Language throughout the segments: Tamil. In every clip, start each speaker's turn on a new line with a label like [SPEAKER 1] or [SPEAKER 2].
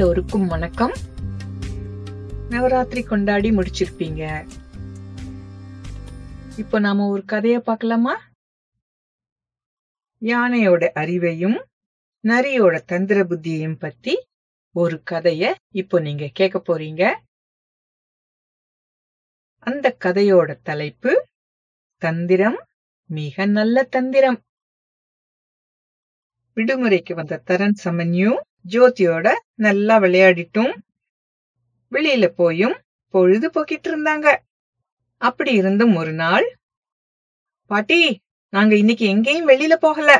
[SPEAKER 1] எல்லோருக்கும் வணக்கம். நவராத்திரி கொண்டாடி முடிச்சிருப்பீங்க. இப்போ நாம ஒரு கதைய பார்க்கலாமா? யானையோட அறிவையும் நரியோட தந்திர புத்தியையும் பத்தி ஒரு கதைய இப்போ நீங்க கேட்க போறீங்க. அந்த கதையோட தலைப்பு தந்திரம் மிக நல்ல தந்திரம். விடுமுறைக்கு வந்த தரன் சமன்யூ ஜோதியோட நல்லா விளையாடிட்டும் வெளியில போயும் பொழுது போக்கிட்டு இருந்தாங்க அப்படி இருந்தும் ஒரு நாள் பாட்டி நாங்க இன்னைக்கு எங்கேயும் வெளியில போகல.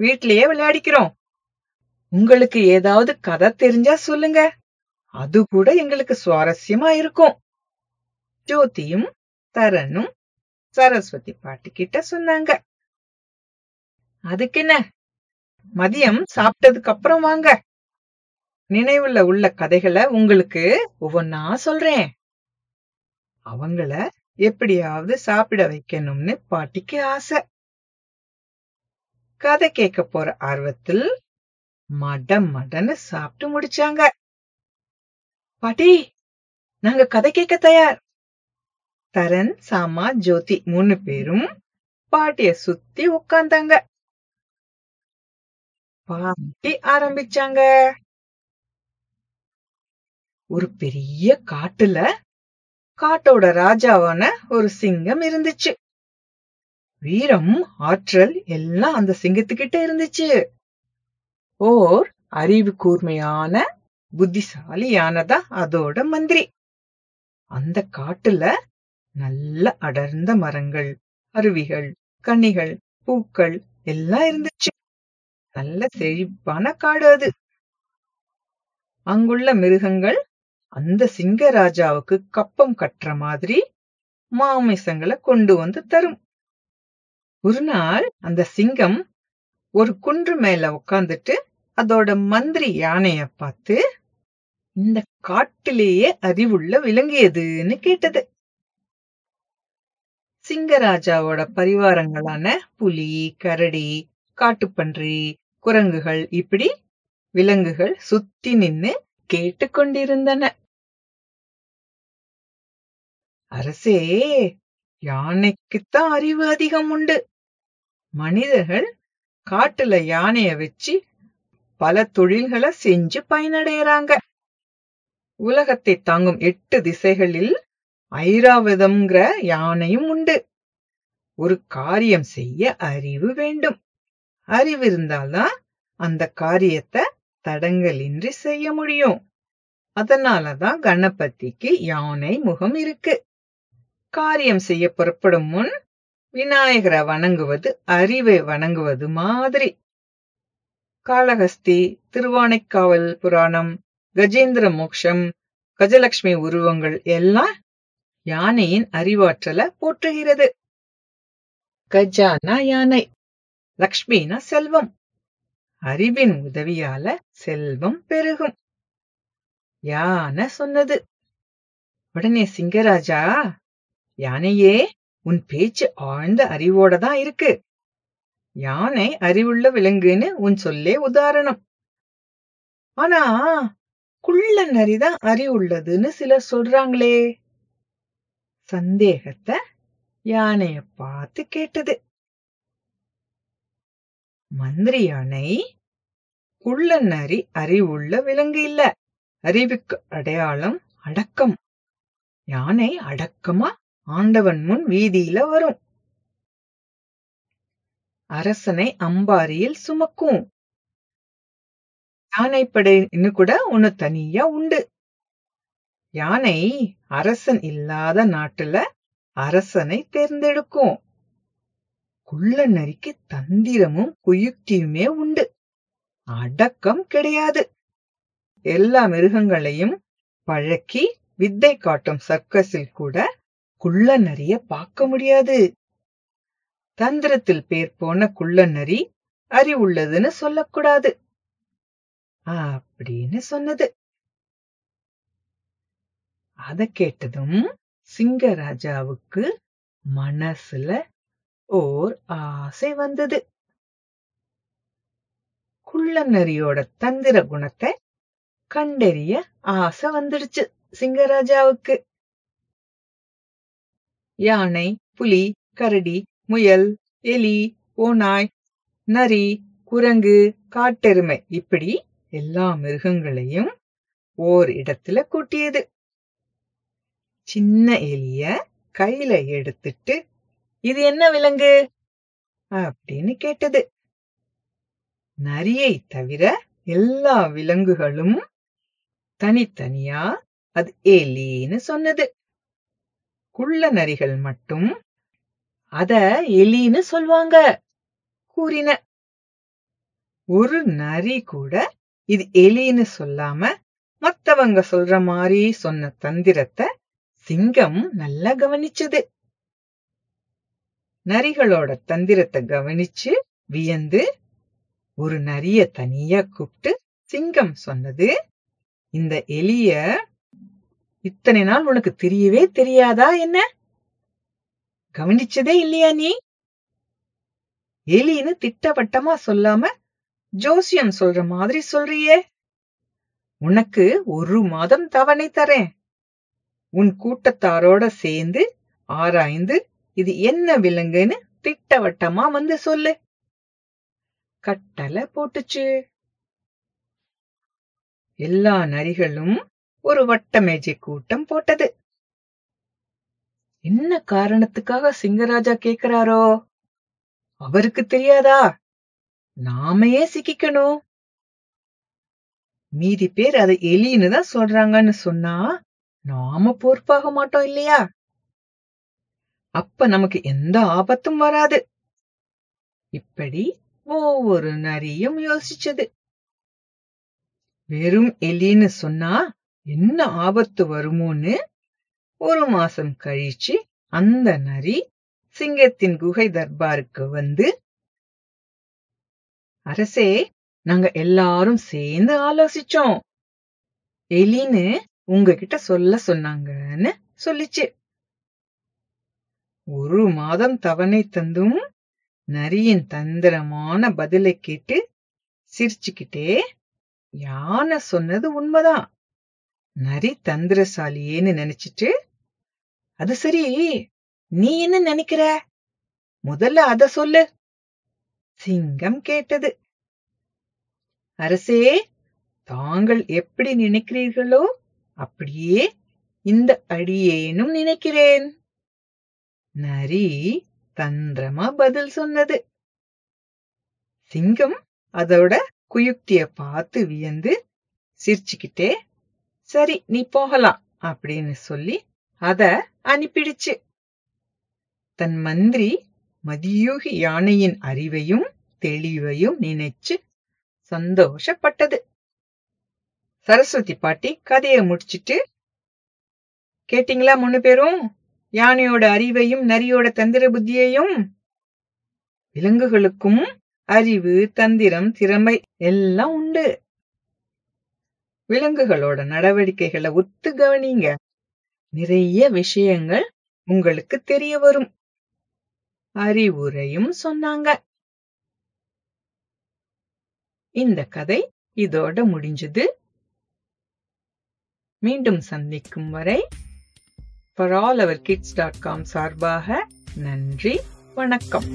[SPEAKER 1] வீட்லயே விளையாடிக்கிறோம். உங்களுக்கு ஏதாவது கதை தெரிஞ்சா சொல்லுங்க. அது கூட எங்களுக்கு சுவாரஸ்யமா இருக்கும். ஜோதியும் தரனும் சரஸ்வதி பாட்டி கிட்ட சொன்னாங்க. அதுக்கு என்ன மதியம் சாப்பிட்டதுக்கு அப்புறம் வாங்க. நினைவுல உள்ள கதைகளை உங்களுக்கு ஒவ்வொன்னா சொல்றேன். அவங்கள எப்படியாவது சாப்பிட வைக்கணும்னு பாட்டிக்கு ஆசை. கதை கேட்க போற ஆர்வத்தில் மட மடன்னு சாப்பிட்டு முடிச்சாங்க. பாட்டி நாங்க கதை கேட்க தயார். தரன் சாமா ஜோதி மூணு பேரும் பாட்டிய சுத்தி உட்கார்ந்தாங்க. பாட்டி ஆரம்பிச்சாங்க? ஒரு பெரிய காட்டுல காட்டோட ராஜாவான ஒரு சிங்கம் இருந்துச்சு. வீரம் ஆற்றல் எல்லாம் அந்த சிங்கத்துக்கிட்ட இருந்துச்சு. ஓர் அறிவு கூர்மையான புத்திசாலியானதா அதோட மந்திரி. அந்த காட்டுல நல்ல அடர்ந்த மரங்கள் அருவிகள் கனிகள் பூக்கள் எல்லாம் இருந்துச்சு. நல்ல செழிப்பான காடு அது. அங்குள்ள மிருகங்கள் அந்த சிங்கராஜாவுக்கு கப்பம் கட்டுற மாதிரி மாமிசங்களை கொண்டு வந்து தரும். ஒரு நாள் அந்த சிங்கம் ஒரு குன்று மேல உட்காந்துட்டு அதோட மந்திரி யானைய பார்த்து இந்த காட்டிலேயே அறிவுள்ள விலங்கு எதுன்னு கேட்டது. சிங்கராஜாவோட பரிவாரங்களான புலி கரடி காட்டுப்பன்றி குரங்குகள் இப்படி விலங்குகள் சுத்தி நின்னு கேட்டுக்கொண்டிருந்தன. அரசே யானைக்குத்தான் அறிவு அதிகம் உண்டு. மனிதர்கள் காட்டுல யானைய வச்சு பல தொழில்களை செஞ்சு பயனடைறாங்க உலகத்தை தாங்கும் எட்டு திசைகளில் ஐராவதம்ங்கிற யானையும் உண்டு. ஒரு காரியம் செய்ய அறிவு வேண்டும். அறிவு இருந்தால்தான் அந்த காரியத்தை தடங்கலின்றி செய்ய முடியும். அதனாலதான் கணபதிக்கு யானை முகம் இருக்கு. காரியம் செய்ய புறப்படும் முன் விநாயகரை வணங்குவது அறிவை வணங்குவது மாதிரி. காளஹஸ்தி திருவானைக்காவல் புராணம் கஜேந்திர மோக்ஷம் கஜலட்சுமி உருவங்கள் எல்லாம் யானையின் அறிவாற்றலை போற்றுகிறது. கஜானா யானை. லக்ஷ்மினா செல்வம். அறிவின் உதவியால செல்வம் பெருகும். யானை சொன்னது. உடனே சிங்கராஜா யானையே உன் பேச்சு ஆழ்ந்த அறிவோட தான் இருக்கு. யானை அறிவுள்ள விலங்குன்னு உன் சொல்லே உதாரணம். ஆனா குள்ள நரிதான் அறிவுள்ளதுன்னு சிலர் சொல்றாங்களே. சந்தேகத்தை யானைய பார்த்து கேட்டது. மந்திரி யானை குள்ள நரி அறிவுள்ள விலங்கு இல்ல. அறிவுக்கு அடையாளம் அடக்கம். யானை அடக்கமா ஆண்டவன் முன் வீதியில வரும். அரசனை அம்பாரியில் சுமக்கும். யானைப்படைன்னு கூட ஒண்ணு தனியா உண்டு. யானை அரசன் இல்லாத நாட்டுல அரசனை தேர்ந்தெடுக்கும். குள்ள நரிக்கு தந்திரமும் குயுக்தியுமே உண்டு. அடக்கம் கிடையாது. எல்லா மிருகங்களையும் பழக்கி வித்தை காட்டும் சர்க்கஸில் கூட குள்ள நரிய பார்க்க முடியாது. தந்திரத்தில் பேர் போன குள்ள நரி அறிவுள்ளதுன்னு சொல்லக்கூடாது. அப்படின்னு சொன்னது. அத கேட்டதும் சிங்கராஜாவுக்கு மனசுல ஓர் ஆசை வந்தது. குள்ளநரியோட தந்திர குணத்தை கண்டறிய ஆசை வந்துடுச்சு சிங்கராஜாவுக்கு. யானை புலி கரடி முயல் எலி ஓநாய் நரி குரங்கு காட்டெருமை இப்படி எல்லா மிருகங்களையும் ஓர் இடத்துல கூட்டியது. சின்ன எலிய கையில எடுத்துட்டு இது என்ன விலங்கு? அப்படின்னு கேட்டது. நரியை தவிர எல்லா விலங்குகளும் தனித்தனியா? அது எலின்னு சொன்னது. குள்ள நரிகள் மட்டும் அத எலின்னு சொல்வாங்க கூறின. ஒரு நரி கூட இது எலின்னு சொல்லாம மத்தவங்க சொல்ற மாதிரி சொன்ன தந்திரத்தை சிங்கம் நல்லா கவனிச்சது. நரிகளோட தந்திரத்தை கவனிச்சு வியந்து ஒரு நரிய தனியா கூப்பிட்டு சிங்கம் சொன்னது இந்த எலிய இத்தனை நாள் உனக்கு தெரியவே தெரியாதா என்ன? கவனிச்சதே இல்லையா நீ? எலின்னு திட்டவட்டமா சொல்லாம ஜோசியம் சொல்ற மாதிரி சொல்றியே. உனக்கு ஒரு மாதம் தவணை தரேன். உன் கூட்டத்தாரோட சேர்ந்து ஆராய்ந்து இது என்ன விலங்குன்னு திட்டவட்டமா வந்து சொல்லு. கட்டளை போட்டுச்சு. எல்லா நரிகளும் ஒரு வட்ட மேஜை கூட்டம் போட்டது. என்ன காரணத்துக்காக சிங்கராஜா கேக்குறாரோ? அவருக்கு தெரியாதா? நாமையே சிக்கிக்கணும். மீதி பேர் அதை எலின்னு தான் சொல்றாங்கன்னு சொன்னா நாம பொறுப்பாக மாட்டோம் இல்லையா? அப்ப நமக்கு எந்த ஆபத்தும் வராது. இப்படி ஒவ்வொரு நரியும் யோசிச்சது. வெறும் எலின்னு சொன்னா என்ன ஆபத்து வருமோன்னு ஒரு மாசம் கழிச்சு அந்த நரி சிங்கத்தின் குகை தர்பாருக்கு வந்து அரசே நாங்க எல்லாரும் சேர்ந்து ஆலோசிச்சோம். எலின்னு உங்ககிட்ட சொல்ல சொன்னாங்கன்னு சொல்லிச்சு. ஒரு மாதம் தவணை தந்தும் நரியின் தந்திரமான பதிலை கேட்டு சிரிச்சுக்கிட்டே யானை சொன்னது உண்மைதான். நரி தந்திரசாலியேன்னு நினைச்சிட்டு அது சரி நீ என்ன நினைக்கிற? முதல்ல அத சொல்லு. சிங்கம் கேட்டது அரசே தாங்கள் எப்படி நினைக்கிறீர்களோ அப்படியே இந்த அடியேனும் நினைக்கிறேன். நரி தந்திரமா பதில் சொன்னது. சிங்கம் அதோட குயுக்திய பார்த்து வியந்து சிரிச்சுக்கிட்டே சரி நீ போகலாம் அப்படின்னு சொல்லி அத அனுப்பிடுச்சு. தன் மந்திரி மதியூகி யானையின் அறிவையும் தெளிவையும் நினைச்சு சந்தோஷப்பட்டது. சரஸ்வதி பாட்டி கதையை முடிச்சிட்டு கேட்டீங்களா மூணு பேரும்? யானையோட அறிவையும் நரியோட தந்திர புத்தியையும் விலங்குகளுக்கும் அறிவு தந்திரம் திறமை எல்லாம் உண்டு. விலங்குகளோட நடவடிக்கைகளை ஒத்து கவனிங்க. நிறைய விஷயங்கள் உங்களுக்கு தெரிய வரும். அறிவுரையும் சொன்னாங்க. இந்த கதை இதோட முடிஞ்சது. மீண்டும் சந்திக்கும் வரை for all our kids dot com சார்பாக நன்றி வணக்கம்